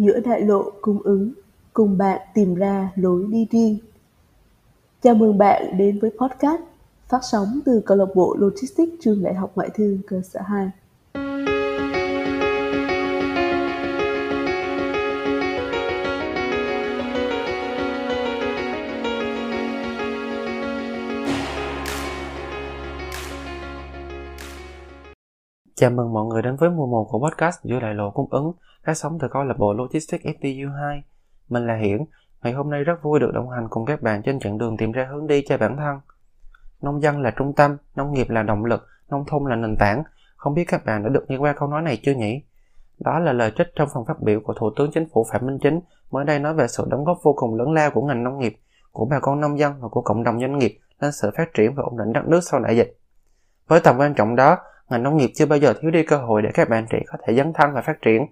giữa đại lộ cung ứng, cùng bạn tìm ra lối đi riêng. Chào mừng bạn đến với podcast phát sóng từ câu lạc bộ Logistics trường Đại học Ngoại thương cơ sở 2. Chào mừng mọi người đến với mùa 1 của podcast giữa đại lộ cung ứng phát sóng từ câu lạc bộ Logistics FTU 2. Mình là Hiển, ngày hôm nay rất vui được đồng hành cùng các bạn trên chặng đường tìm ra hướng đi cho bản thân. Nông dân là trung tâm, nông nghiệp là động lực, nông thôn là nền tảng. Không biết các bạn đã được nghe qua câu nói này chưa nhỉ? Đó là lời trích trong phần phát biểu của Thủ tướng Chính phủ Phạm Minh Chính mới đây nói về sự đóng góp vô cùng lớn lao của ngành nông nghiệp, của bà con nông dân và của cộng đồng doanh nghiệp lên sự phát triển và ổn định đất nước sau đại dịch. Với tầm quan trọng đó, ngành nông nghiệp chưa bao giờ thiếu đi cơ hội để các bạn trẻ có thể dấn thân và phát triển.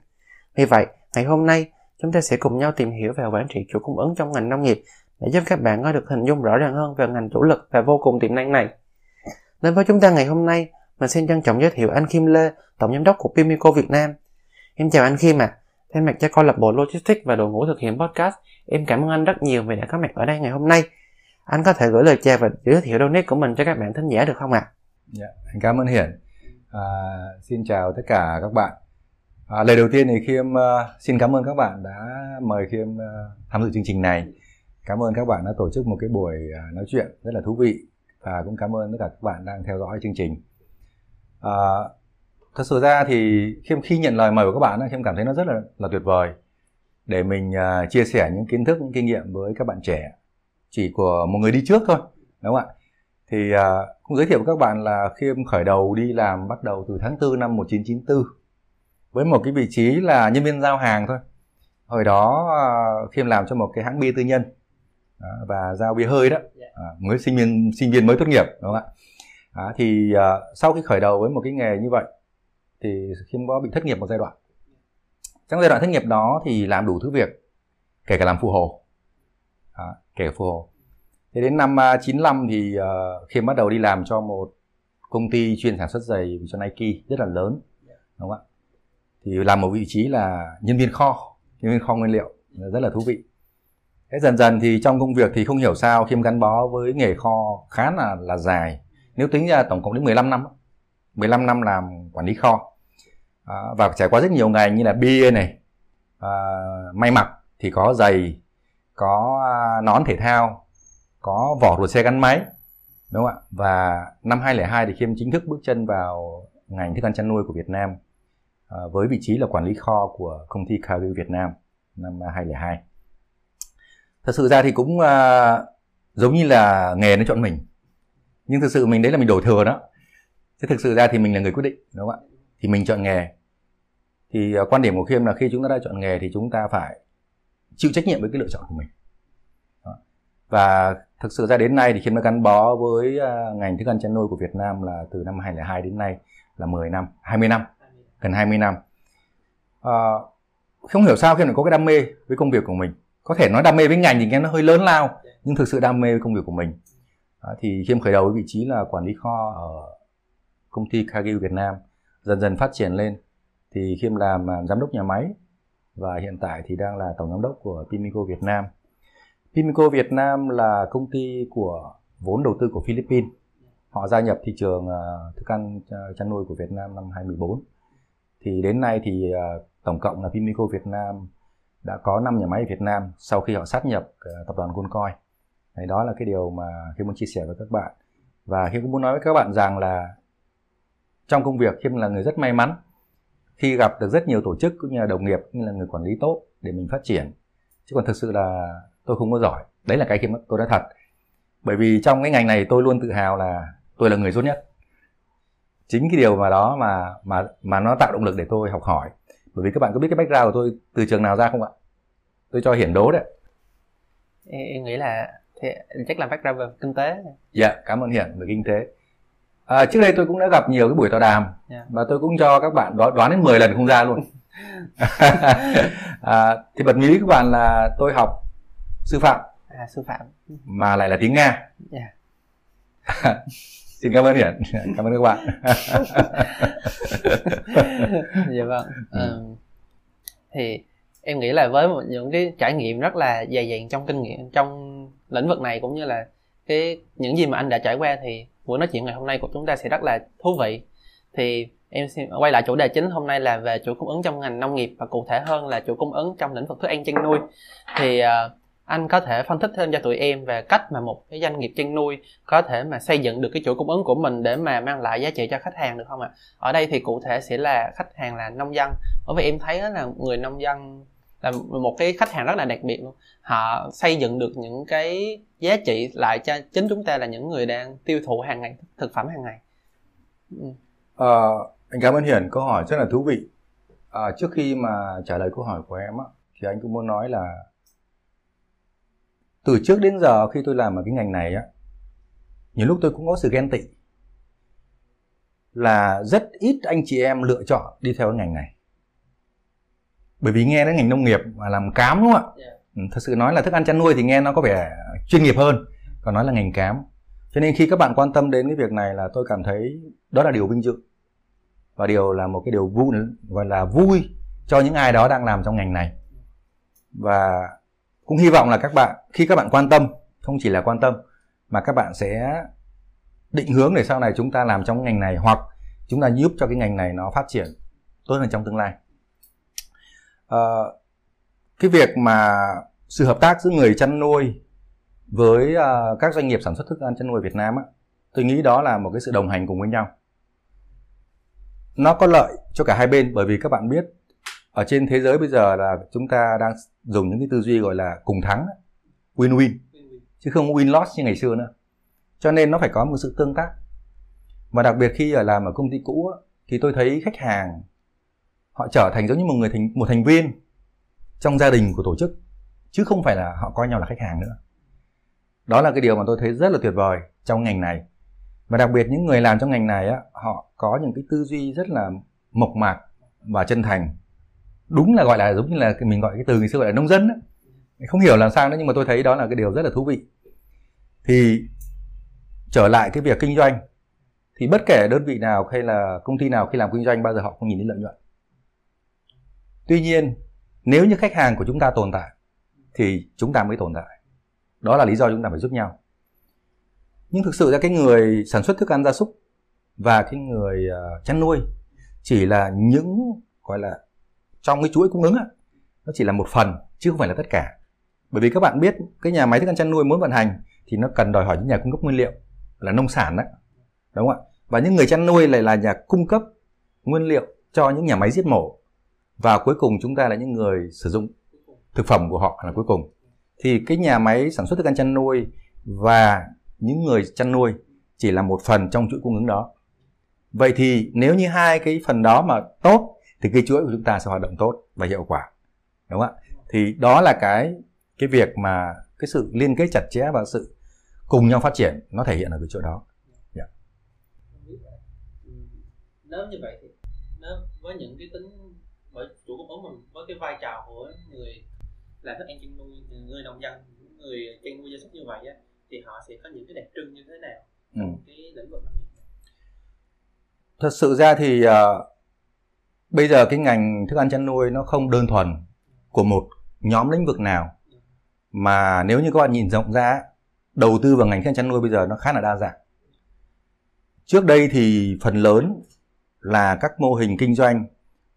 Vì vậy, ngày hôm nay, chúng ta sẽ cùng nhau tìm hiểu về quản trị chuỗi cung ứng trong ngành nông nghiệp để giúp các bạn có được hình dung rõ ràng hơn về ngành chủ lực và vô cùng tiềm năng này. Đến với chúng ta ngày hôm nay, mình xin trân trọng giới thiệu anh Kim Lê, Tổng Giám đốc của Pimico Việt Nam. Em chào anh Kim ạ. À. Thay mặt cho câu lạc bộ Logistics và đội ngũ thực hiện podcast, em cảm ơn anh rất nhiều vì đã có mặt ở đây ngày hôm nay. Anh có thể gửi lời chào và giới thiệu donate của mình cho các bạn thính giả được không ạ? À? Dạ, yeah, cảm ơn Hiển. À, xin chào tất cả các bạn. À, lời đầu tiên thì Khiêm uh, xin cảm ơn các bạn đã mời Khiêm uh, tham dự chương trình này. Cảm ơn các bạn đã tổ chức một cái buổi uh, nói chuyện rất là thú vị và cũng cảm ơn tất cả các bạn đang theo dõi chương trình. À, thật sự ra thì Khiêm khi nhận lời mời của các bạn Khiêm cảm thấy nó rất là là tuyệt vời để mình uh, chia sẻ những kiến thức, những kinh nghiệm với các bạn trẻ chỉ của một người đi trước thôi, đúng không ạ? Thì uh, cũng giới thiệu với các bạn là Khiêm khởi đầu đi làm bắt đầu từ tháng 4 năm 1994 với một cái vị trí là nhân viên giao hàng thôi. Hồi đó uh, Khiêm làm cho một cái hãng bia tư nhân uh, và giao bia hơi đó. Uh, mới sinh viên sinh viên mới tốt nghiệp đúng không ạ? Uh, thì uh, sau khi khởi đầu với một cái nghề như vậy thì Khiêm có bị thất nghiệp một giai đoạn. Trong giai đoạn thất nghiệp đó thì làm đủ thứ việc kể cả làm phụ hồ. À, kể cả phụ hồ Thế đến năm 95 à, thì uh, Khiêm bắt đầu đi làm cho một công ty chuyên sản xuất giày cho Nike rất là lớn đúng không ạ? Thì làm một vị trí là nhân viên kho, nhân viên kho nguyên liệu rất là thú vị. Thế dần dần thì trong công việc thì không hiểu sao Khiêm gắn bó với nghề kho khá là là dài. Nếu tính ra tổng cộng đến 15 năm. 15 năm làm quản lý kho. À, và trải qua rất nhiều ngành như là bia này, à, may mặc thì có giày, có à, nón thể thao, có vỏ ruột xe gắn máy đúng không ạ? Và năm 2002 thì Khiêm chính thức bước chân vào ngành thức ăn chăn nuôi của Việt Nam à, với vị trí là quản lý kho của công ty Cargill Việt Nam năm 2002 thật sự ra thì cũng à, giống như là nghề nó chọn mình nhưng thực sự mình đấy là mình đổ thừa đó. Thế thực sự ra thì mình là người quyết định đúng không ạ? Thì mình chọn nghề. Thì à, quan điểm của Khiêm là khi chúng ta đã chọn nghề thì chúng ta phải chịu trách nhiệm với cái lựa chọn của mình. Và thực sự ra đến nay thì khiến nó gắn bó với à, ngành thức ăn chăn nuôi của Việt Nam là từ năm 2002 đến nay là 10 năm 20 năm gần 20 năm. À, không hiểu sao khi mà có cái đam mê với công việc của mình có thể nói đam mê với ngành thì nghe nó hơi lớn lao nhưng thực sự đam mê với công việc của mình. À, thì khiêm khởi đầu với vị trí là quản lý kho ở công ty Cargill Việt Nam dần dần phát triển lên thì khiêm làm à, giám đốc nhà máy và hiện tại thì đang là tổng giám đốc của Pimico Việt Nam. Pimico Việt Nam là công ty của vốn đầu tư của Philippines. Họ gia nhập thị trường ờ, thức ăn ờ, chăn nuôi của Việt Nam năm 2014. Thì đến nay thì ờ, tổng cộng là Pimico Việt Nam đã có 5 nhà máy ở Việt Nam sau khi họ sát nhập tập đoàn Goldcoin. Đấy, đó là cái điều mà khi muốn chia sẻ với các bạn. Và khi cũng muốn nói với các bạn rằng là trong công việc Khiêm là người rất may mắn khi gặp được rất nhiều tổ chức cũng như là đồng nghiệp cũng như là người quản lý tốt để mình phát triển. Chứ còn thực sự là tôi không có giỏi. Đấy là cái khi tôi đã thật. Bởi vì trong cái ngành này tôi luôn tự hào là tôi là người tốt nhất. Chính cái điều mà đó mà mà mà nó tạo động lực để tôi học hỏi. Bởi vì các bạn có biết cái background của tôi từ trường nào ra không ạ? Tôi cho hiển đố đấy. Em nghĩ là thì chắc là background về kinh tế. Dạ cảm ơn hiển về kinh tế. À, trước đây tôi cũng đã gặp nhiều cái buổi tọa đàm. Yeah. Dạ. và tôi cũng cho các bạn đoán, đoán đến 10 lần không ra luôn. À, thì bật mí các bạn là tôi học sư phạm. À sư phạm. Mà lại là tiếng nga. Yeah. Dạ. xin cảm ơn hiển. Cảm ơn các bạn. Dạ vâng. Ừ. thì em nghĩ là với một những cái trải nghiệm rất là dày dặn trong kinh nghiệm trong lĩnh vực này cũng như là cái những gì mà anh đã trải qua thì buổi nói chuyện ngày hôm nay của chúng ta sẽ rất là thú vị. Thì em xin quay lại chủ đề chính hôm nay là về chuỗi cung ứng trong ngành nông nghiệp và cụ thể hơn là chuỗi cung ứng trong lĩnh vực thức ăn chăn nuôi. Thì uh, anh có thể phân tích thêm cho tụi em về cách mà một cái doanh nghiệp chăn nuôi có thể mà xây dựng được cái chuỗi cung ứng của mình để mà mang lại giá trị cho khách hàng được không ạ? À? Ở đây thì cụ thể sẽ là khách hàng là nông dân. Bởi vì em thấy là người nông dân là một cái khách hàng rất là đặc biệt luôn. Họ xây dựng được những cái giá trị lại cho chính chúng ta là những người đang tiêu thụ hàng ngày thực phẩm hàng ngày. Ừ. À, anh cảm ơn Hiển câu hỏi rất là thú vị. À, trước khi mà trả lời câu hỏi của em á, thì anh cũng muốn nói là từ trước đến giờ khi tôi làm ở cái ngành này á nhiều lúc tôi cũng có sự ghen tị. Là rất ít anh chị em lựa chọn đi theo cái ngành này. Bởi vì nghe đến ngành nông nghiệp mà làm cám đúng không ạ? Yeah. Ừ, thật sự nói là thức ăn chăn nuôi thì nghe nó có vẻ chuyên nghiệp hơn còn nói là ngành cám. Cho nên khi các bạn quan tâm đến cái việc này là tôi cảm thấy đó là điều vinh dự. Và điều là một cái điều vui gọi là vui cho những ai đó đang làm trong ngành này. Và cũng hy vọng là các bạn khi các bạn quan tâm không chỉ là quan tâm mà các bạn sẽ định hướng để sau này chúng ta làm trong ngành này hoặc chúng ta giúp cho cái ngành này nó phát triển tốt hơn trong tương lai. À, cái việc mà sự hợp tác giữa người chăn nuôi với uh, các doanh nghiệp sản xuất thức ăn chăn nuôi Việt Nam á, tôi nghĩ đó là một cái sự đồng hành cùng với nhau. Nó có lợi cho cả hai bên bởi vì các bạn biết ở trên thế giới bây giờ là chúng ta đang dùng những cái tư duy gọi là cùng thắng win-win chứ không win loss như ngày xưa nữa. Cho nên nó phải có một sự tương tác. Và đặc biệt khi ở làm ở công ty cũ thì tôi thấy khách hàng họ trở thành giống như một người thành một thành viên trong gia đình của tổ chức chứ không phải là họ coi nhau là khách hàng nữa. Đó là cái điều mà tôi thấy rất là tuyệt vời trong ngành này. Và đặc biệt những người làm trong ngành này á, họ có những cái tư duy rất là mộc mạc và chân thành đúng là gọi là giống như là mình gọi cái từ ngày xưa gọi là nông dân đó. không hiểu làm sao nữa, nhưng mà tôi thấy đó là cái điều rất là thú vị. Thì trở lại cái việc kinh doanh, thì bất kể đơn vị nào hay là công ty nào khi làm kinh doanh, bao giờ họ không nhìn đến lợi nhuận. Tuy nhiên, nếu như khách hàng của chúng ta tồn tại, thì chúng ta mới tồn tại. Đó là lý do chúng ta phải giúp nhau. Nhưng thực sự ra cái người sản xuất thức ăn gia súc và cái người à, chăn nuôi chỉ là những, gọi là trong cái chuỗi cung ứng á, nó chỉ là một phần chứ không phải là tất cả. Bởi vì các bạn biết cái nhà máy thức ăn chăn nuôi muốn vận hành thì nó cần đòi hỏi những nhà cung cấp nguyên liệu là nông sản đó đúng không ạ? Và những người chăn nuôi lại là nhà cung cấp nguyên liệu cho những nhà máy giết mổ. Và cuối cùng chúng ta là những người sử dụng thực phẩm của họ là cuối cùng. Thì cái nhà máy sản xuất thức ăn chăn nuôi và những người chăn nuôi chỉ là một phần trong chuỗi cung ứng đó. Vậy thì nếu như hai cái phần đó mà tốt thì cái chuỗi của chúng ta sẽ hoạt động tốt và hiệu quả đúng không ạ thì đó là cái cái việc mà cái sự liên kết chặt chẽ và sự cùng nhau phát triển nó thể hiện ở cái chỗ đó yeah. nếu như vậy thì nếu với những cái tính bởi chủ cung ứng mình với cái vai trò của người làm thức ăn chăn nuôi người nông dân người chăn nuôi gia súc như vậy á, thì họ sẽ có những cái đặc trưng như thế nào ừ. cái lĩnh vực nghiệp thật sự ra thì uh, bây giờ cái ngành thức ăn chăn nuôi nó không đơn thuần của một nhóm lĩnh vực nào, mà nếu như các bạn nhìn rộng ra, đầu tư vào ngành thức ăn chăn nuôi bây giờ nó khá là đa dạng. Trước đây thì phần lớn là các mô hình kinh doanh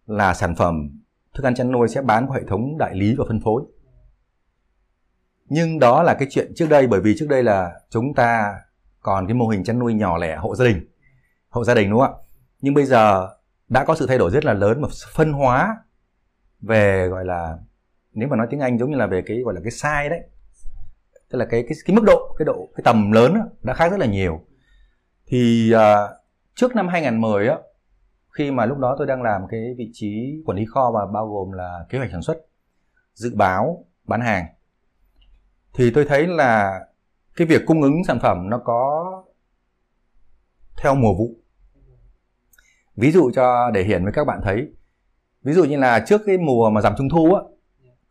là sản phẩm thức ăn chăn nuôi sẽ bán qua hệ thống đại lý và phân phối. Nhưng đó là cái chuyện trước đây, bởi vì trước đây là chúng ta còn cái mô hình chăn nuôi nhỏ lẻ hộ gia đình, hộ gia đình, đúng không ạ? Nhưng bây giờ đã có sự thay đổi rất là lớn mà phân hóa về gọi là nếu mà nói tiếng Anh giống như là về cái gọi là cái size đấy tức là cái cái cái mức độ cái độ cái tầm lớn đó, đã khác rất là nhiều. Thì uh, trước năm 2010 á khi mà lúc đó tôi đang làm cái vị trí quản lý kho và bao gồm là kế hoạch sản xuất dự báo bán hàng thì tôi thấy là cái việc cung ứng sản phẩm nó có theo mùa vụ ví dụ cho để hiển với các bạn thấy. Ví dụ như là trước cái mùa mà giảm trung thu á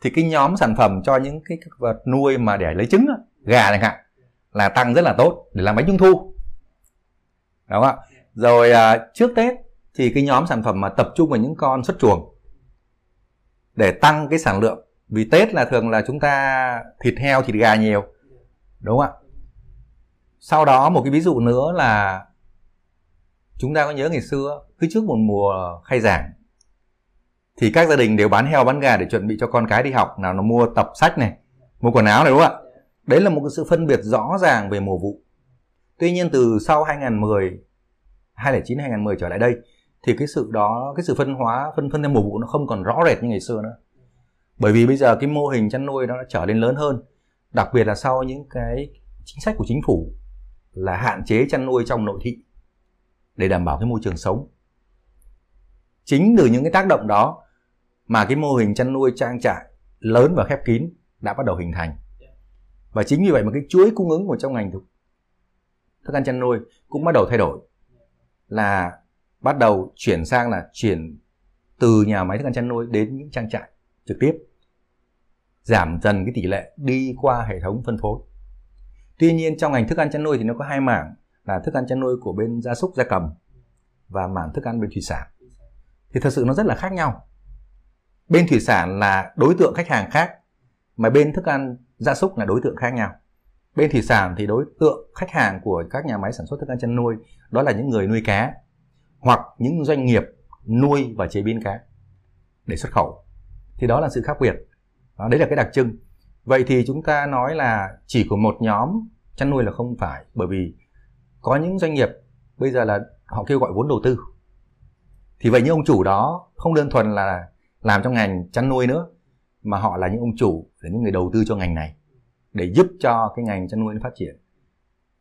thì cái nhóm sản phẩm cho những cái vật nuôi mà để lấy trứng á, gà chẳng hạn là tăng rất là tốt để làm bánh trung thu. Đúng không ạ? Rồi à, trước tết thì cái nhóm sản phẩm mà tập trung vào những con xuất chuồng để tăng cái sản lượng. Vì tết là thường là chúng ta thịt heo thịt gà nhiều. Đúng không ạ? Sau đó một cái ví dụ nữa là chúng ta có nhớ ngày xưa cứ trước một mùa khai giảng, thì các gia đình đều bán heo, bán gà để chuẩn bị cho con cái đi học. Nào nó mua tập sách này, mua quần áo này, đúng không ạ? Đấy là một cái sự phân biệt rõ ràng về mùa vụ. Tuy nhiên từ sau 2010 2009 2010 trở lại đây, thì cái sự đó, cái sự phân hóa, phân phân theo mùa vụ nó không còn rõ rệt như ngày xưa nữa. Bởi vì bây giờ cái mô hình chăn nuôi nó đã trở nên lớn hơn. Đặc biệt là sau những cái chính sách của chính phủ là hạn chế chăn nuôi trong nội thị để đảm bảo cái môi trường sống chính từ những cái tác động đó mà cái mô hình chăn nuôi trang trại lớn và khép kín đã bắt đầu hình thành. Và chính vì vậy mà cái chuỗi cung ứng của trong ngành thức, thức ăn chăn nuôi cũng bắt đầu thay đổi. Là bắt đầu chuyển sang là chuyển từ nhà máy thức ăn chăn nuôi đến những trang trại trực tiếp giảm dần cái tỷ lệ đi qua hệ thống phân phối. Tuy nhiên trong ngành thức ăn chăn nuôi thì nó có hai mảng là thức ăn chăn nuôi của bên gia súc gia cầm và mảng thức ăn bên thủy sản thì thật sự nó rất là khác nhau. Bên thủy sản là đối tượng khách hàng khác mà bên thức ăn gia súc là đối tượng khác nhau. Bên thủy sản thì đối tượng khách hàng của các nhà máy sản xuất thức ăn chăn nuôi đó là những người nuôi cá hoặc những doanh nghiệp nuôi và chế biến cá để xuất khẩu. Thì đó là sự khác biệt. Đó, đấy là cái đặc trưng. Vậy thì chúng ta nói là chỉ của một nhóm chăn nuôi là không phải bởi vì có những doanh nghiệp bây giờ là họ kêu gọi vốn đầu tư thì vậy những ông chủ đó không đơn thuần là làm trong ngành chăn nuôi nữa mà họ là những ông chủ là những người đầu tư cho ngành này để giúp cho cái ngành chăn nuôi nó phát triển.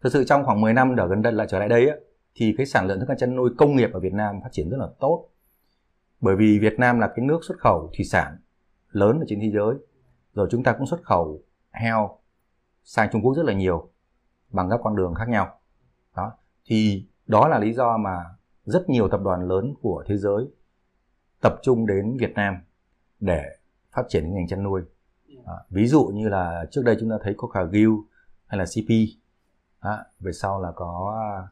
Thực sự trong khoảng 10 năm trở gần đây lại trở lại đây á, thì cái sản lượng thức ăn chăn nuôi công nghiệp ở Việt Nam phát triển rất là tốt. Bởi vì Việt Nam là cái nước xuất khẩu thủy sản lớn ở trên thế giới rồi chúng ta cũng xuất khẩu heo sang Trung Quốc rất là nhiều bằng các con đường khác nhau. Đó thì đó là lý do mà rất nhiều tập đoàn lớn của thế giới tập trung đến Việt Nam để phát triển ngành chăn nuôi. À, ví dụ như là trước đây chúng ta thấy có Cargill hay là CP à, về sau là có à,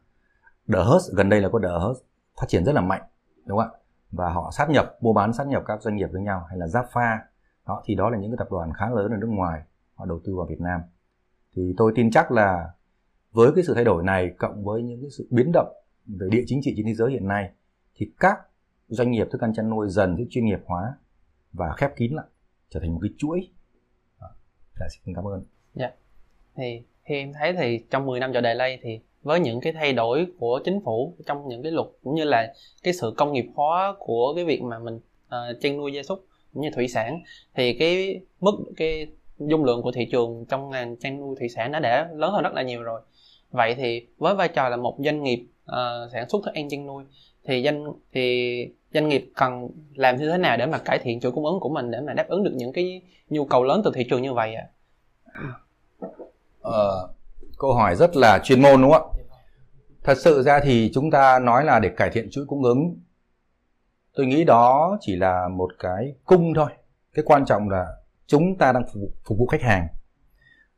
The Hurst gần đây là có The Hurst phát triển rất là mạnh đúng không ạ? Và họ sát nhập mua bán sát nhập các doanh nghiệp với nhau hay là Jaffa. Đó thì đó là những cái tập đoàn khá lớn ở nước ngoài họ đầu tư vào Việt Nam. Thì tôi tin chắc là với cái sự thay đổi này cộng với những cái sự biến động về địa chính trị trên thế giới hiện nay thì các doanh nghiệp thức ăn chăn nuôi dần sẽ chuyên nghiệp hóa và khép kín lại trở thành một cái chuỗi. Đó. Dạ, xin cảm ơn. Dạ. Thì khi em thấy thì trong 10 năm trở lại đây thì với những cái thay đổi của chính phủ trong những cái luật cũng như là cái sự công nghiệp hóa của cái việc mà mình uh, chăn nuôi gia súc cũng như thủy sản thì cái mức cái dung lượng của thị trường trong ngành chăn nuôi thủy sản nó đã lớn hơn rất là nhiều rồi. Vậy thì với vai trò là một doanh nghiệp uh, sản xuất thức ăn chăn nuôi thì doanh thì doanh nghiệp cần làm như thế nào để mà cải thiện chuỗi cung ứng của mình để mà đáp ứng được những cái nhu cầu lớn từ thị trường như vậy ạ? À? Ờ, câu hỏi rất là chuyên môn đúng không ạ? Thật sự ra thì chúng ta nói là để cải thiện chuỗi cung ứng tôi nghĩ đó chỉ là một cái cung thôi. Cái quan trọng là chúng ta đang phục vụ, phục vụ khách hàng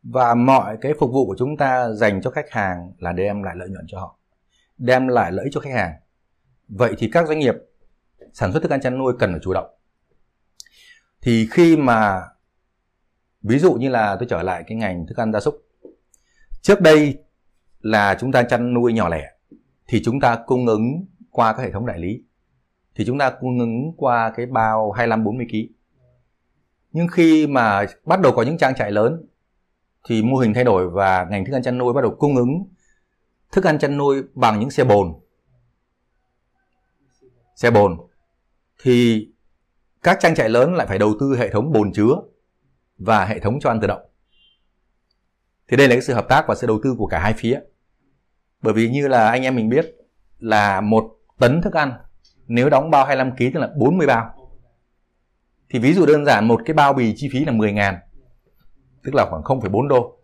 và mọi cái phục vụ của chúng ta dành cho khách hàng là đem lại lợi nhuận cho họ đem lại lợi ích cho khách hàng vậy thì các doanh nghiệp sản xuất thức ăn chăn nuôi cần phải chủ động thì khi mà, ví dụ như là tôi trở lại cái ngành thức ăn gia súc, trước đây là chúng ta chăn nuôi nhỏ lẻ thì chúng ta cung ứng qua các hệ thống đại lý, thì chúng ta cung ứng qua cái bao 25 40 kg. Nhưng khi mà bắt đầu có những trang trại lớn thì mô hình thay đổi và ngành thức ăn chăn nuôi bắt đầu cung ứng thức ăn chăn nuôi bằng những xe bồn. Xe bồn thì các trang trại lớn lại phải đầu tư hệ thống bồn chứa và hệ thống cho ăn tự động. Thì đây là cái sự hợp tác và sự đầu tư của cả hai phía. Bởi vì như là anh em mình biết là một tấn thức ăn nếu đóng bao 25 kg tức là 40 bao. Thì ví dụ đơn giản một cái bao bì chi phí là 10 ngàn tức là khoảng 0,4 đô.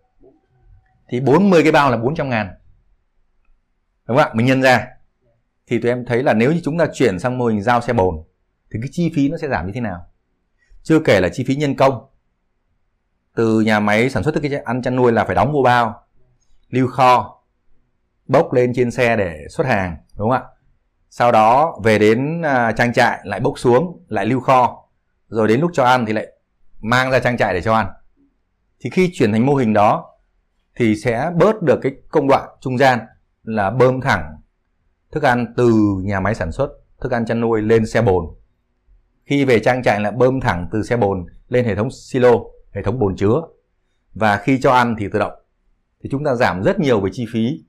Thì 40 cái bao là 400 ngàn. Đúng không ạ? Mình nhân ra. Thì tụi em thấy là nếu như chúng ta chuyển sang mô hình giao xe bồn thì cái chi phí nó sẽ giảm như thế nào? Chưa kể là chi phí nhân công. Từ nhà máy sản xuất thức ăn chăn nuôi là phải đóng mua bao, lưu kho, bốc lên trên xe để xuất hàng, đúng không ạ? sau đó về đến à, trang trại lại bốc xuống lại lưu kho rồi đến lúc cho ăn thì lại mang ra trang trại để cho ăn thì khi chuyển thành mô hình đó thì sẽ bớt được cái công đoạn trung gian là bơm thẳng thức ăn từ nhà máy sản xuất, thức ăn chăn nuôi lên xe bồn. Khi về trang trại là bơm thẳng từ xe bồn lên hệ thống silo, hệ thống bồn chứa. Và khi cho ăn thì tự động. Thì chúng ta giảm rất nhiều về chi phí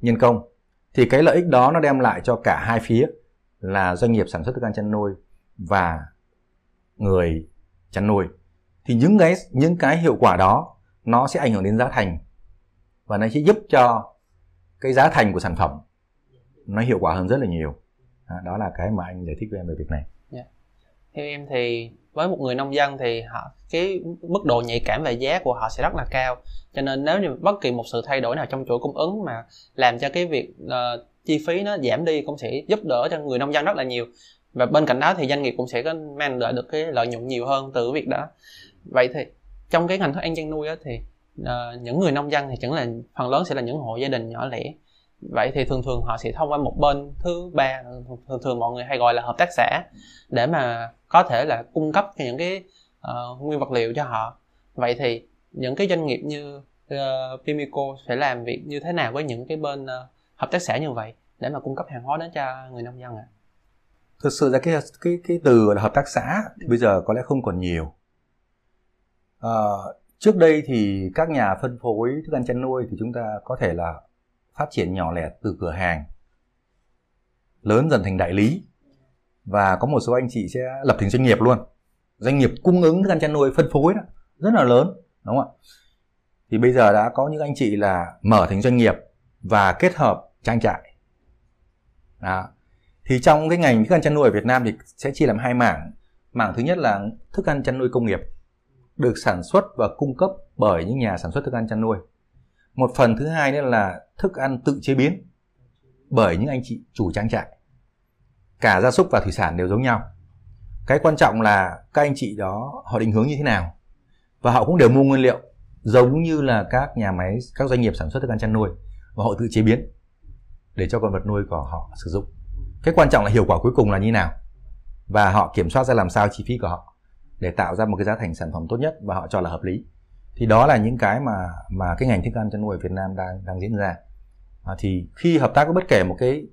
nhân công. Thì cái lợi ích đó nó đem lại cho cả hai phía là doanh nghiệp sản xuất thức ăn chăn nuôi và người chăn nuôi. Thì những cái những cái hiệu quả đó nó sẽ ảnh hưởng đến giá thành và nó sẽ giúp cho cái giá thành của sản phẩm nó hiệu quả hơn rất là nhiều. Đó là cái mà anh giải thích với em về việc này. Yeah. Theo em thì với một người nông dân thì họ cái mức độ nhạy cảm về giá của họ sẽ rất là cao. Cho nên nếu như bất kỳ một sự thay đổi nào trong chuỗi cung ứng mà làm cho cái việc uh, chi phí nó giảm đi cũng sẽ giúp đỡ cho người nông dân rất là nhiều. Và bên cạnh đó thì doanh nghiệp cũng sẽ có mang lại được cái lợi nhuận nhiều hơn từ việc đó. Vậy thì trong cái ngành thức ăn chăn nuôi đó thì uh, những người nông dân thì chẳng là phần lớn sẽ là những hộ gia đình nhỏ lẻ vậy thì thường thường họ sẽ thông qua một bên thứ ba thường thường mọi người hay gọi là hợp tác xã để mà có thể là cung cấp những cái uh, nguyên vật liệu cho họ vậy thì những cái doanh nghiệp như uh, Pimico sẽ làm việc như thế nào với những cái bên uh, hợp tác xã như vậy để mà cung cấp hàng hóa đến cho người nông dân ạ? À? Thực sự ra cái cái cái từ là hợp tác xã thì bây giờ có lẽ không còn nhiều. À, trước đây thì các nhà phân phối thức ăn chăn nuôi thì chúng ta có thể là phát triển nhỏ lẻ từ cửa hàng lớn dần thành đại lý. Và có một số anh chị sẽ lập thành doanh nghiệp luôn. Doanh nghiệp cung ứng thức ăn chăn nuôi phân phối đó, rất là lớn, đúng không ạ? Thì bây giờ đã có những anh chị là mở thành doanh nghiệp và kết hợp trang trại. Đó. thì trong cái ngành thức ăn chăn nuôi ở Việt Nam thì sẽ chia làm hai mảng. Mảng thứ nhất là thức ăn chăn nuôi công nghiệp được sản xuất và cung cấp bởi những nhà sản xuất thức ăn chăn nuôi. Một phần thứ hai nữa là thức ăn tự chế biến bởi những anh chị chủ trang trại. Cả gia súc và thủy sản đều giống nhau. Cái quan trọng là các anh chị đó, họ định hướng như thế nào? Và họ cũng đều mua nguyên liệu giống như là các nhà máy, các doanh nghiệp sản xuất thức ăn chăn nuôi và họ tự chế biến để cho con vật nuôi của họ sử dụng. Cái quan trọng là hiệu quả cuối cùng là như nào? Và họ kiểm soát ra làm sao chi phí của họ? Để tạo ra một cái giá thành sản phẩm tốt nhất và họ cho là hợp lý. Thì đó là những cái mà mà cái ngành thức ăn chăn nuôi ở Việt Nam đang đang diễn ra. À, thì khi hợp tác với bất kể một cái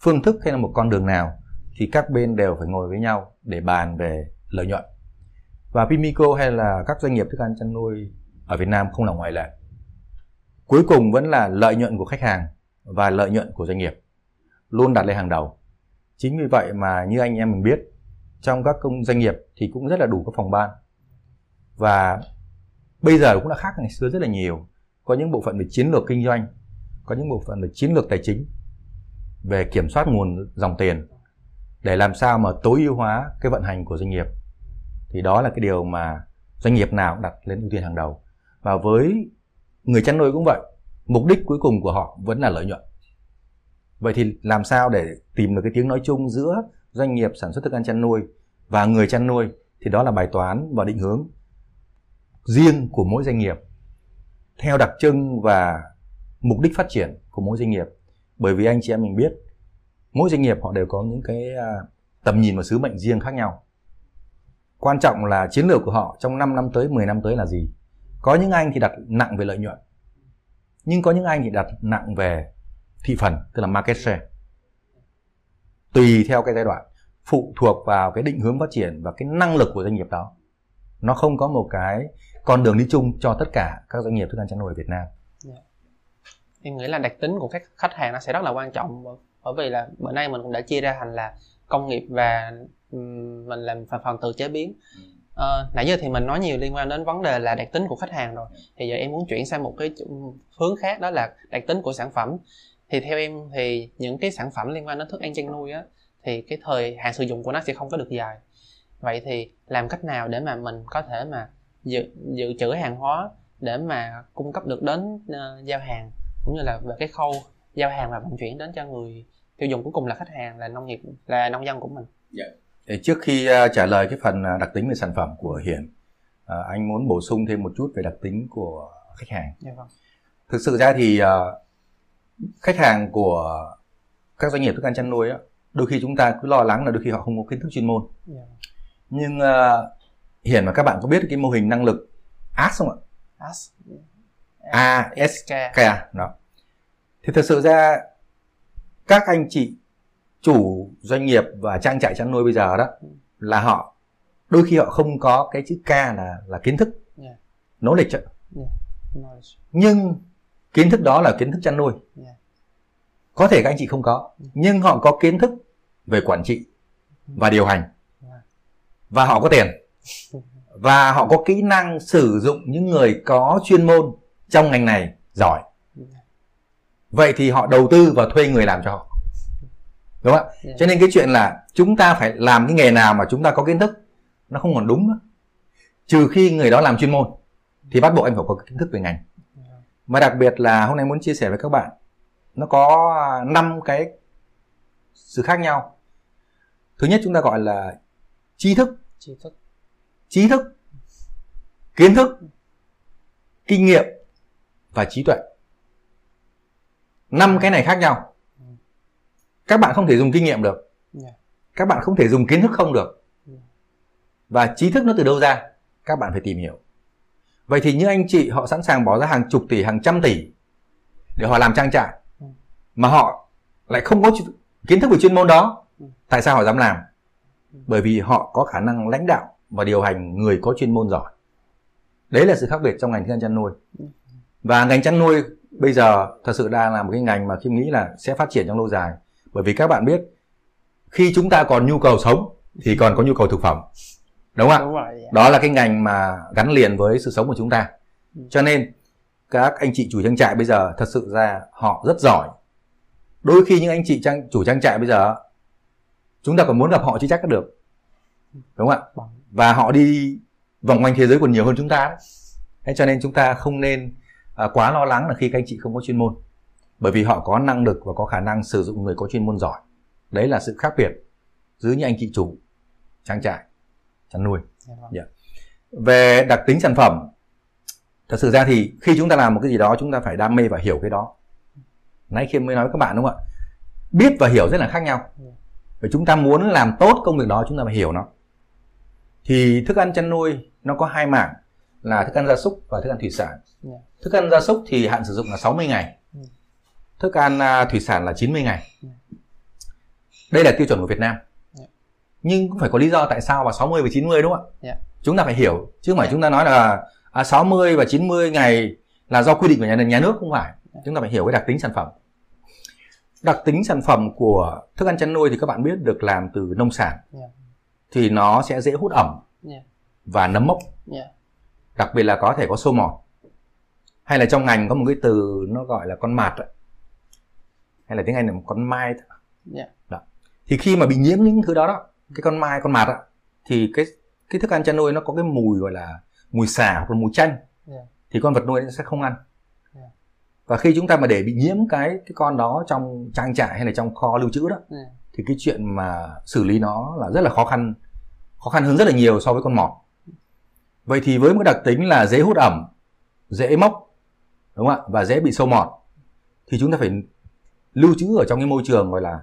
phương thức hay là một con đường nào thì các bên đều phải ngồi với nhau để bàn về lợi nhuận. Và Pimico hay là các doanh nghiệp thức ăn chăn nuôi ở Việt Nam không là ngoại lệ. Cuối cùng vẫn là lợi nhuận của khách hàng và lợi nhuận của doanh nghiệp luôn đặt lên hàng đầu. Chính vì vậy mà như anh em mình biết trong các công doanh nghiệp thì cũng rất là đủ các phòng ban. Và bây giờ cũng đã khác ngày xưa rất là nhiều. Có những bộ phận về chiến lược kinh doanh, có những bộ phận về chiến lược tài chính, về kiểm soát nguồn dòng tiền để làm sao mà tối ưu hóa cái vận hành của doanh nghiệp. Thì đó là cái điều mà doanh nghiệp nào cũng đặt lên ưu tiên hàng đầu. Và với người chăn nuôi cũng vậy, mục đích cuối cùng của họ vẫn là lợi nhuận. Vậy thì làm sao để tìm được cái tiếng nói chung giữa doanh nghiệp sản xuất thức ăn chăn nuôi và người chăn nuôi thì đó là bài toán và định hướng riêng của mỗi doanh nghiệp theo đặc trưng và mục đích phát triển của mỗi doanh nghiệp. Bởi vì anh chị em mình biết, mỗi doanh nghiệp họ đều có những cái à, tầm nhìn và sứ mệnh riêng khác nhau. Quan trọng là chiến lược của họ trong 5 năm tới 10 năm tới là gì? Có những anh thì đặt nặng về lợi nhuận, nhưng có những anh thì đặt nặng về thị phần, tức là market share tùy theo cái giai đoạn phụ thuộc vào cái định hướng phát triển và cái năng lực của doanh nghiệp đó nó không có một cái con đường đi chung cho tất cả các doanh nghiệp thức ăn chăn nuôi ở Việt Nam. Yeah. Em nghĩ là đặc tính của các khách hàng nó sẽ rất là quan trọng bởi vì là bữa nay mình cũng đã chia ra thành là công nghiệp và mình làm phần phần từ chế biến. À, nãy giờ thì mình nói nhiều liên quan đến vấn đề là đặc tính của khách hàng rồi thì giờ em muốn chuyển sang một cái hướng khác đó là đặc tính của sản phẩm thì theo em thì những cái sản phẩm liên quan đến thức ăn chăn nuôi á thì cái thời hạn sử dụng của nó sẽ không có được dài vậy thì làm cách nào để mà mình có thể mà dự dự trữ hàng hóa để mà cung cấp được đến uh, giao hàng cũng như là về cái khâu giao hàng và vận chuyển đến cho người tiêu dùng cuối cùng là khách hàng là nông nghiệp là nông dân của mình. Dạ. Để trước khi uh, trả lời cái phần uh, đặc tính về sản phẩm của Hiển, uh, anh muốn bổ sung thêm một chút về đặc tính của khách hàng. Dạ vâng. Thực sự ra thì uh, khách hàng của các doanh nghiệp thức ăn chăn nuôi á, đôi khi chúng ta cứ lo lắng là đôi khi họ không có kiến thức chuyên môn. Yeah. Dạ nhưng uh, hiển mà các bạn có biết cái mô hình năng lực ASK không ạ As. A S K. Đó thì thực sự ra các anh chị chủ doanh nghiệp và trang trại chăn nuôi bây giờ đó là họ đôi khi họ không có cái chữ K là là kiến thức Yeah. knowledge ạ. Knowledge. nhưng kiến thức đó là kiến thức chăn nuôi. Yeah. có thể các anh chị không có nhưng họ có kiến thức về quản trị và điều hành. Và họ có tiền. Và họ có kỹ năng sử dụng những người có chuyên môn trong ngành này giỏi. Vậy thì họ đầu tư và thuê người làm cho họ. Đúng không ạ? Cho nên cái chuyện là chúng ta phải làm cái nghề nào mà chúng ta có kiến thức nó không còn đúng nữa. Trừ khi người đó làm chuyên môn thì bắt buộc anh phải có kiến thức về ngành và đặc biệt là hôm nay muốn chia sẻ với các bạn nó có 5 cái sự khác nhau. Thứ nhất chúng ta gọi là tri thức. Tri thức. trí thức kiến thức kinh nghiệm và trí tuệ. Năm cái này khác nhau. Các bạn không thể dùng kinh nghiệm được. Yeah. các bạn không thể dùng kiến thức không được. Yeah. và trí thức nó từ đâu ra? Các bạn phải tìm hiểu vậy thì như anh chị họ sẵn sàng bỏ ra hàng chục tỷ hàng trăm tỷ để họ làm trang trại mà họ lại không có kiến thức về chuyên môn đó Ừ. tại sao họ dám làm? Bởi vì họ có khả năng lãnh đạo và điều hành người có chuyên môn giỏi. Đấy là sự khác biệt trong ngành thức ăn chăn nuôi. Và ngành chăn nuôi bây giờ thật sự đang là một cái ngành mà Kim nghĩ là sẽ phát triển trong lâu dài. Bởi vì các bạn biết khi chúng ta còn nhu cầu sống thì còn có nhu cầu thực phẩm đúng không ạ Đúng rồi. yeah. đó là cái ngành mà gắn liền với sự sống của chúng ta Ừ. cho nên các anh chị chủ trang trại bây giờ thật sự ra họ rất giỏi đôi khi những anh chị trang chủ trang trại bây giờ chúng ta còn muốn gặp họ chứ chắc được đúng không ạ và họ đi vòng quanh thế giới còn nhiều hơn chúng ta đấy. Thế cho nên chúng ta không nên à, quá lo lắng là khi các anh chị không có chuyên môn bởi vì họ có năng lực và có khả năng sử dụng người có chuyên môn giỏi đấy là sự khác biệt giữa những anh chị chủ trang trại chăn nuôi Dạ vâng. Dạ. về đặc tính sản phẩm thật sự ra thì khi chúng ta làm một cái gì đó chúng ta phải đam mê và hiểu cái đó nãy khiêm mới nói với các bạn đúng không ạ biết và hiểu rất là khác nhau Ừ. và chúng ta muốn làm tốt công việc đó chúng ta phải hiểu nó thì thức ăn chăn nuôi nó có hai mảng là thức ăn gia súc và thức ăn thủy sản Dạ. thức ăn gia súc thì hạn sử dụng là 60 ngày thức ăn à, thủy sản là 90 ngày đây là tiêu chuẩn của Việt Nam Dạ. Nhưng cũng phải có lý do tại sao mà 60 và 90 đúng không ạ Dạ. chúng ta phải hiểu chứ không phải Dạ. chúng ta nói là à, 60 và 90 ngày là do quy định của nhà, nhà nước không phải Dạ. chúng ta phải hiểu cái đặc tính sản phẩm đặc tính sản phẩm của thức ăn chăn nuôi thì các bạn biết được làm từ nông sản Dạ. thì nó sẽ dễ hút ẩm Yeah. và nấm mốc Yeah. đặc biệt là có thể có sâu mọt hay là trong ngành có một cái từ nó gọi là con mạt hay là tiếng Anh là một con mai Yeah. thì khi mà bị nhiễm những thứ đó đó cái con mai con mạt á thì cái cái thức ăn chăn nuôi nó có cái mùi gọi là mùi xả hoặc là mùi chanh Yeah. thì con vật nuôi nó sẽ không ăn Yeah. và khi chúng ta mà để bị nhiễm cái cái con đó trong trang trại hay là trong kho lưu trữ đó Yeah. thì cái chuyện mà xử lý nó là rất là khó khăn khó khăn hơn rất là nhiều so với con mọt vậy thì với một đặc tính là dễ hút ẩm dễ mốc đúng không ạ và dễ bị sâu mọt thì chúng ta phải lưu trữ ở trong cái môi trường gọi là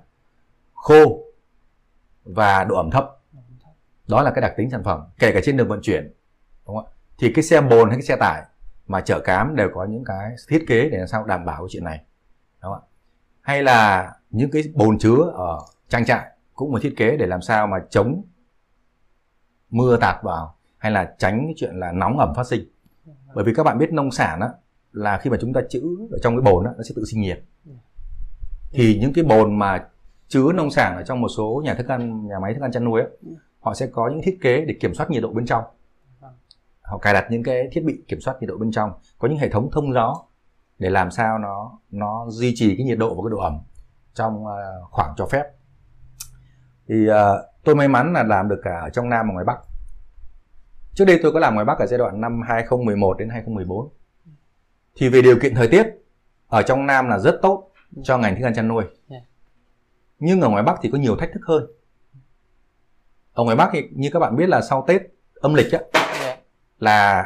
khô và độ ẩm thấp. Đó là cái đặc tính sản phẩm, kể cả trên đường vận chuyển, đúng không ạ? Thì cái xe bồn hay cái xe tải mà chở cám đều có những cái thiết kế để làm sao đảm bảo cái chuyện này, đúng không ạ? Hay là những cái bồn chứa ở trang trại cũng một thiết kế để làm sao mà chống mưa tạt vào hay là tránh cái chuyện là nóng ẩm phát sinh. Bởi vì các bạn biết nông sản á, là khi mà chúng ta trữ ở trong cái bồn á, nó sẽ tự sinh nhiệt. Thì những cái bồn mà chứa nông sản ở trong một số nhà thức ăn nhà máy thức ăn chăn nuôi ấy, họ sẽ có những thiết kế để kiểm soát nhiệt độ bên trong. Họ cài đặt những cái thiết bị kiểm soát nhiệt độ bên trong có những hệ thống thông gió để làm sao nó nó duy trì cái nhiệt độ và cái độ ẩm trong ờ, khoảng cho phép. Thì ờ, tôi may mắn là làm được cả ở trong Nam và ngoài Bắc. Trước đây tôi có làm ngoài Bắc ở giai đoạn năm 2011 đến 2014 thì về điều kiện thời tiết ở trong Nam là rất tốt cho ngành thức ăn chăn nuôi. Yeah nhưng ở ngoài Bắc thì có nhiều thách thức hơn ở ngoài Bắc thì như các bạn biết là sau Tết âm lịch á, Yeah. là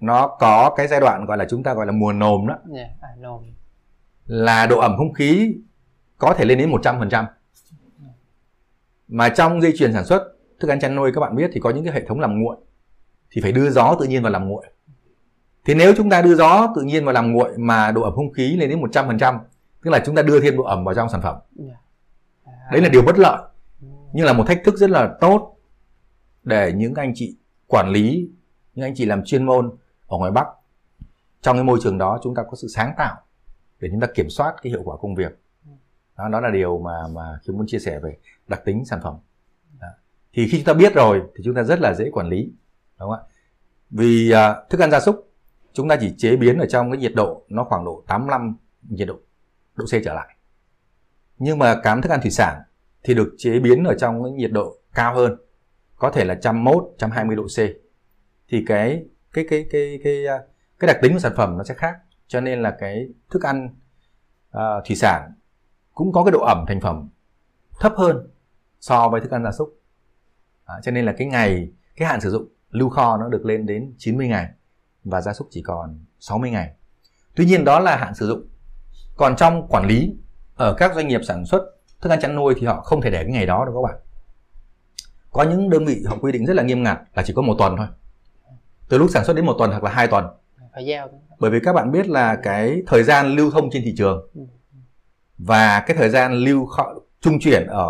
nó có cái giai đoạn gọi là chúng ta gọi là mùa nồm đó Yeah. I know. là độ ẩm không khí có thể lên đến 100%. Mà trong dây chuyền sản xuất thức ăn chăn nuôi các bạn biết thì có những cái hệ thống làm nguội thì phải đưa gió tự nhiên vào làm nguội thì nếu chúng ta đưa gió tự nhiên vào làm nguội mà độ ẩm không khí lên đến 100% tức là chúng ta đưa thêm độ ẩm vào trong sản phẩm Dạ. Đấy là điều bất lợi. Nhưng là một thách thức rất là tốt để những anh chị quản lý những anh chị làm chuyên môn ở ngoài bắc. Trong cái môi trường đó chúng ta có sự sáng tạo để chúng ta kiểm soát cái hiệu quả công việc. Đó, đó là điều mà mà chúng muốn chia sẻ về đặc tính sản phẩm. Đó. thì khi chúng ta biết rồi thì chúng ta rất là dễ quản lý đúng không ạ? Vì à, thức ăn gia súc chúng ta chỉ chế biến ở trong cái nhiệt độ nó khoảng độ 85 nhiệt độ độ C trở lại nhưng mà cám thức ăn thủy sản thì được chế biến ở trong cái nhiệt độ cao hơn có thể là 101, 120 độ C. Thì cái cái cái cái cái à, cái đặc tính của sản phẩm nó sẽ khác. Cho nên là cái thức ăn uh, thủy sản cũng có cái độ ẩm thành phẩm thấp hơn so với thức ăn gia súc. À, cho nên là cái ngày cái hạn sử dụng lưu kho nó được lên đến 90 ngày và gia súc chỉ còn 60 ngày. Tuy nhiên đó là hạn sử dụng. Còn trong quản lý ở các doanh nghiệp sản xuất thức ăn chăn nuôi thì họ không thể để cái ngày đó đâu các bạn. Có những đơn vị họ quy định rất là nghiêm ngặt là chỉ có một tuần thôi. Từ lúc sản xuất đến một tuần hoặc là hai tuần. Phải giao bởi vì các bạn biết là cái thời gian lưu thông trên thị trường Ừ. và cái thời gian lưu trung chuyển ở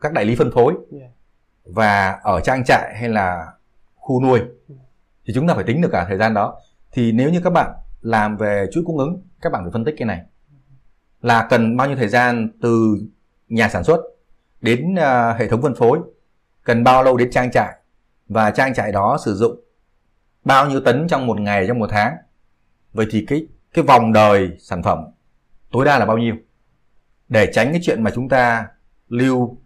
các đại lý phân phối và ở trang trại hay là khu nuôi Ừ. thì chúng ta phải tính được cả thời gian đó. Thì nếu như các bạn làm về chuỗi cung ứng các bạn phải phân tích cái này là cần bao nhiêu thời gian từ nhà sản xuất đến à, hệ thống phân phối cần bao lâu đến trang trại và trang trại đó sử dụng bao nhiêu tấn trong một ngày trong một tháng. Vậy thì cái cái vòng đời sản phẩm tối đa là bao nhiêu? Để tránh cái chuyện mà chúng ta lưu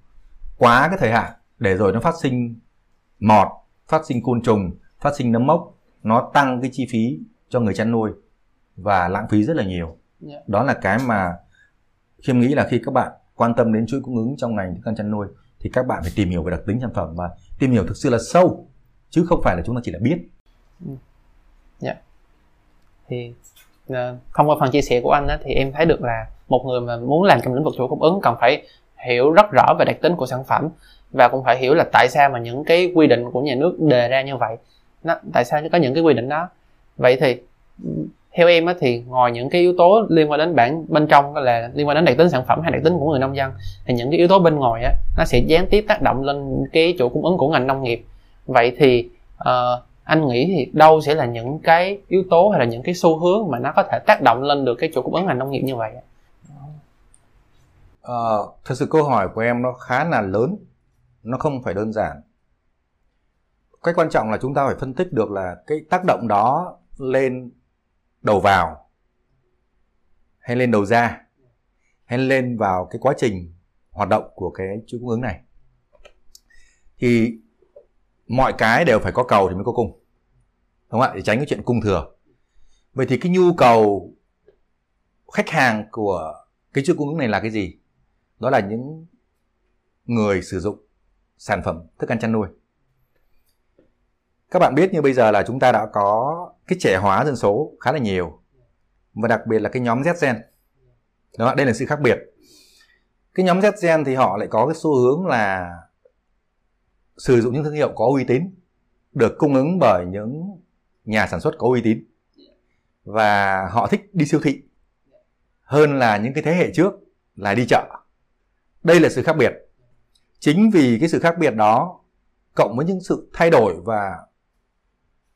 quá cái thời hạn để rồi nó phát sinh mọt phát sinh côn trùng phát sinh nấm mốc nó tăng cái chi phí cho người chăn nuôi và lãng phí rất là nhiều. Dạ. đó là cái mà khiêm nghĩ là khi các bạn quan tâm đến chuỗi cung ứng trong ngành thức ăn chăn nuôi thì các bạn phải tìm hiểu về đặc tính sản phẩm và tìm hiểu thực sự là sâu chứ không phải là chúng ta chỉ là biết. Ừ. Dạ. Thì không thông qua phần chia sẻ của anh á, thì em thấy được là một người mà muốn làm trong lĩnh vực chuỗi cung ứng cần phải hiểu rất rõ về đặc tính của sản phẩm và cũng phải hiểu là tại sao mà những cái quy định của nhà nước đề ra như vậy. Nó, tại sao có những cái quy định đó? Vậy thì theo em á, thì ngoài những cái yếu tố liên quan đến bản bên trong là liên quan đến đặc tính sản phẩm hay đặc tính của người nông dân thì những cái yếu tố bên ngoài á nó sẽ gián tiếp tác động lên cái chuỗi cung ứng của ngành nông nghiệp vậy thì uh, anh nghĩ thì đâu sẽ là những cái yếu tố hay là những cái xu hướng mà nó có thể tác động lên được cái chuỗi cung ứng ngành nông nghiệp như vậy ạ? Ờ, thật sự câu hỏi của em nó khá là lớn nó không phải đơn giản cái quan trọng là chúng ta phải phân tích được là cái tác động đó lên đầu vào, hay lên đầu ra, hay lên vào cái quá trình hoạt động của cái chuỗi cung ứng này. Thì mọi cái đều phải có cầu thì mới có cung, đúng không ạ? Để tránh cái chuyện cung thừa. Vậy thì cái nhu cầu khách hàng của cái chuỗi cung ứng này là cái gì? Đó là những người sử dụng sản phẩm thức ăn chăn nuôi. Các bạn biết như bây giờ là chúng ta đã có cái trẻ hóa dân số khá là nhiều. Và đặc biệt là cái nhóm Z gen. Đó, đây là sự khác biệt. Cái nhóm Z gen thì họ lại có cái xu hướng là sử dụng những thương hiệu có uy tín, được cung ứng bởi những nhà sản xuất có uy tín. Và họ thích đi siêu thị hơn là những cái thế hệ trước là đi chợ. Đây là sự khác biệt. Chính vì cái sự khác biệt đó, cộng với những sự thay đổi và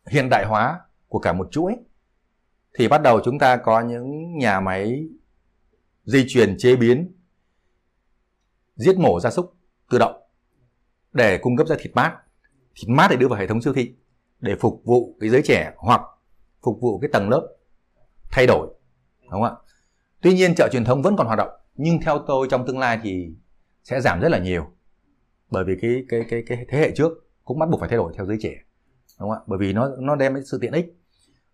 hiện đại hóa của cả một chuỗi, thì bắt đầu chúng ta có những nhà máy di chuyền chế biến, giết mổ gia súc tự động để cung cấp ra thịt mát. Thịt mát để đưa vào hệ thống siêu thị để phục vụ cái giới trẻ hoặc phục vụ cái tầng lớp thay đổi, đúng không ạ? Tuy nhiên chợ truyền thống vẫn còn hoạt động, nhưng theo tôi trong tương lai thì sẽ giảm rất là nhiều, bởi vì cái cái cái cái thế hệ trước cũng bắt buộc phải thay đổi theo giới trẻ, đúng không ạ? Bởi vì nó nó đem đến sự tiện ích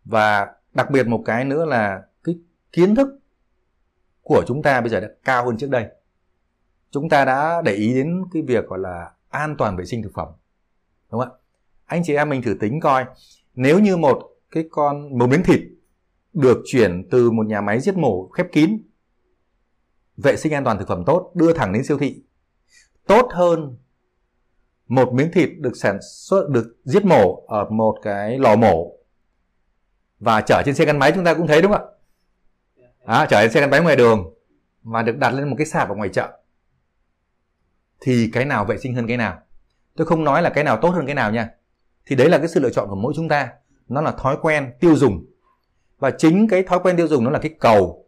và đặc biệt một cái nữa là cái kiến thức của chúng ta bây giờ đã cao hơn trước đây. Chúng ta đã để ý đến cái việc gọi là an toàn vệ sinh thực phẩm, đúng không ạ? Anh chị em mình thử tính coi, nếu như một cái con, một miếng thịt được chuyển từ một nhà máy giết mổ khép kín, vệ sinh an toàn thực phẩm tốt, đưa thẳng đến siêu thị, tốt hơn một miếng thịt được sản xuất, được giết mổ ở một cái lò mổ và chở trên xe gắn máy chúng ta cũng thấy đúng không ạ? À, chở trên xe gắn máy ngoài đường và được đặt lên một cái sạp ở ngoài chợ. Thì cái nào vệ sinh hơn cái nào? Tôi không nói là cái nào tốt hơn cái nào nha. Thì đấy là cái sự lựa chọn của mỗi chúng ta. Nó là thói quen tiêu dùng. Và chính cái thói quen tiêu dùng nó là cái cầu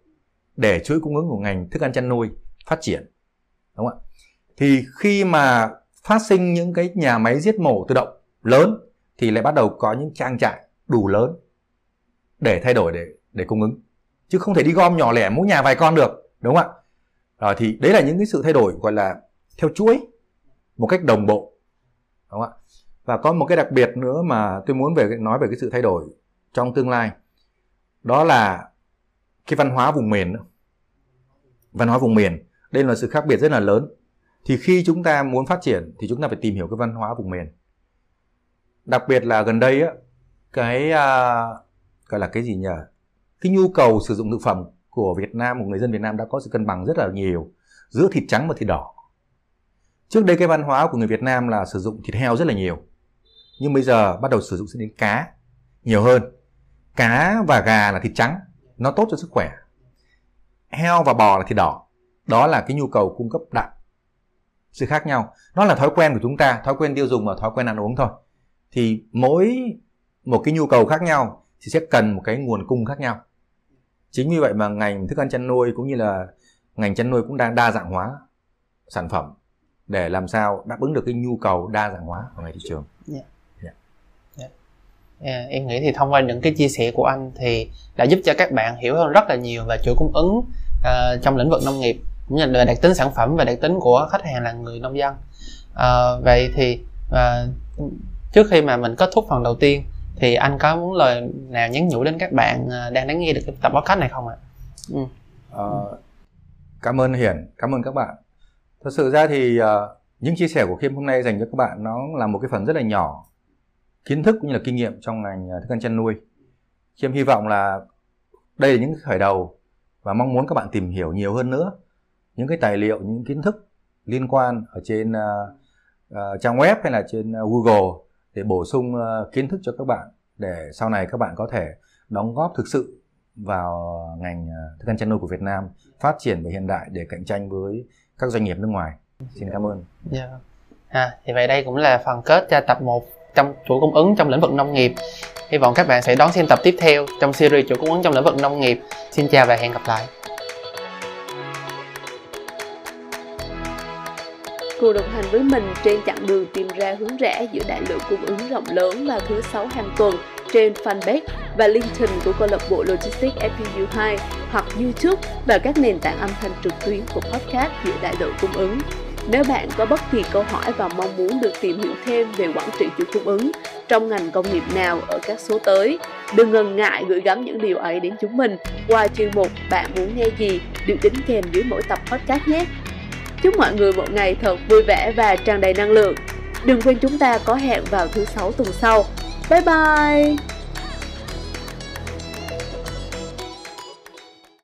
để chuỗi cung ứng của ngành thức ăn chăn nuôi phát triển. Đúng không ạ? Thì khi mà phát sinh những cái nhà máy giết mổ tự động lớn thì lại bắt đầu có những trang trại đủ lớn để thay đổi để để cung ứng. Chứ không thể đi gom nhỏ lẻ mỗi nhà vài con được đúng không ạ? Rồi thì đấy là những cái sự thay đổi gọi là theo chuỗi một cách đồng bộ đúng không ạ? Và có một cái đặc biệt nữa mà tôi muốn về nói về cái sự thay đổi trong tương lai đó là cái văn hóa vùng miền văn hóa vùng miền đây là sự khác biệt rất là lớn. Thì khi chúng ta muốn phát triển thì chúng ta phải tìm hiểu cái văn hóa vùng miền. Đặc biệt là gần đây á cái uh, gọi là cái gì nhỉ? Cái nhu cầu sử dụng thực phẩm của Việt Nam, của người dân Việt Nam đã có sự cân bằng rất là nhiều giữa thịt trắng và thịt đỏ. Trước đây cái văn hóa của người Việt Nam là sử dụng thịt heo rất là nhiều. Nhưng bây giờ bắt đầu sử dụng đến cá nhiều hơn. Cá và gà là thịt trắng, nó tốt cho sức khỏe. Heo và bò là thịt đỏ. Đó là cái nhu cầu cung cấp đạm sự khác nhau. Nó là thói quen của chúng ta, thói quen tiêu dùng và thói quen ăn uống thôi. Thì mỗi một cái nhu cầu khác nhau thì sẽ cần một cái nguồn cung khác nhau chính vì vậy mà ngành thức ăn chăn nuôi cũng như là ngành chăn nuôi cũng đang đa dạng hóa sản phẩm để làm sao đáp ứng được cái nhu cầu đa dạng hóa của ngành thị trường yeah. Yeah. Yeah. Yeah, em nghĩ thì thông qua những cái chia sẻ của anh thì đã giúp cho các bạn hiểu hơn rất là nhiều về chuỗi cung ứng uh, trong lĩnh vực nông nghiệp cũng như là đặc tính sản phẩm và đặc tính của khách hàng là người nông dân uh, vậy thì uh, trước khi mà mình kết thúc phần đầu tiên thì anh có muốn lời nào nhắn nhủ đến các bạn đang lắng nghe được cái tập podcast này không ạ? Ừ. Uh, cảm ơn Hiển, cảm ơn các bạn. Thật sự ra thì uh, những chia sẻ của Khiêm hôm nay dành cho các bạn nó là một cái phần rất là nhỏ kiến thức cũng như là kinh nghiệm trong ngành thức ăn chăn nuôi. Khiêm hy vọng là đây là những khởi đầu và mong muốn các bạn tìm hiểu nhiều hơn nữa những cái tài liệu những kiến thức liên quan ở trên uh, uh, trang web hay là trên uh, Google để bổ sung ờ, kiến thức cho các bạn để sau này các bạn có thể đóng góp thực sự vào ngành ờ, thức ăn chăn nuôi của Việt Nam phát triển và hiện đại để cạnh tranh với các doanh nghiệp nước ngoài. Xin cảm ơn. Yeah. À, thì vậy đây cũng là phần kết cho tập 1 trong chuỗi cung ứng trong lĩnh vực nông nghiệp. Hy vọng các bạn sẽ đón xem tập tiếp theo trong series chuỗi cung ứng trong lĩnh vực nông nghiệp. Xin chào và hẹn gặp lại. Cô đồng hành với mình trên chặng đường tìm ra hướng rẽ giữa đại lượng cung ứng rộng lớn vào thứ sáu hàng tuần trên fanpage và LinkedIn của câu lạc bộ Logistics FPU2 hoặc YouTube và các nền tảng âm thanh trực tuyến của podcast giữa đại lượng cung ứng. Nếu bạn có bất kỳ câu hỏi và mong muốn được tìm hiểu thêm về quản trị chuỗi cung ứng trong ngành công nghiệp nào ở các số tới, đừng ngần ngại gửi gắm những điều ấy đến chúng mình qua chuyên mục Bạn muốn nghe gì được đính kèm dưới mỗi tập podcast nhé. Chúc mọi người một ngày thật vui vẻ và tràn đầy năng lượng. Đừng quên chúng ta có hẹn vào thứ sáu tuần sau. Bye bye!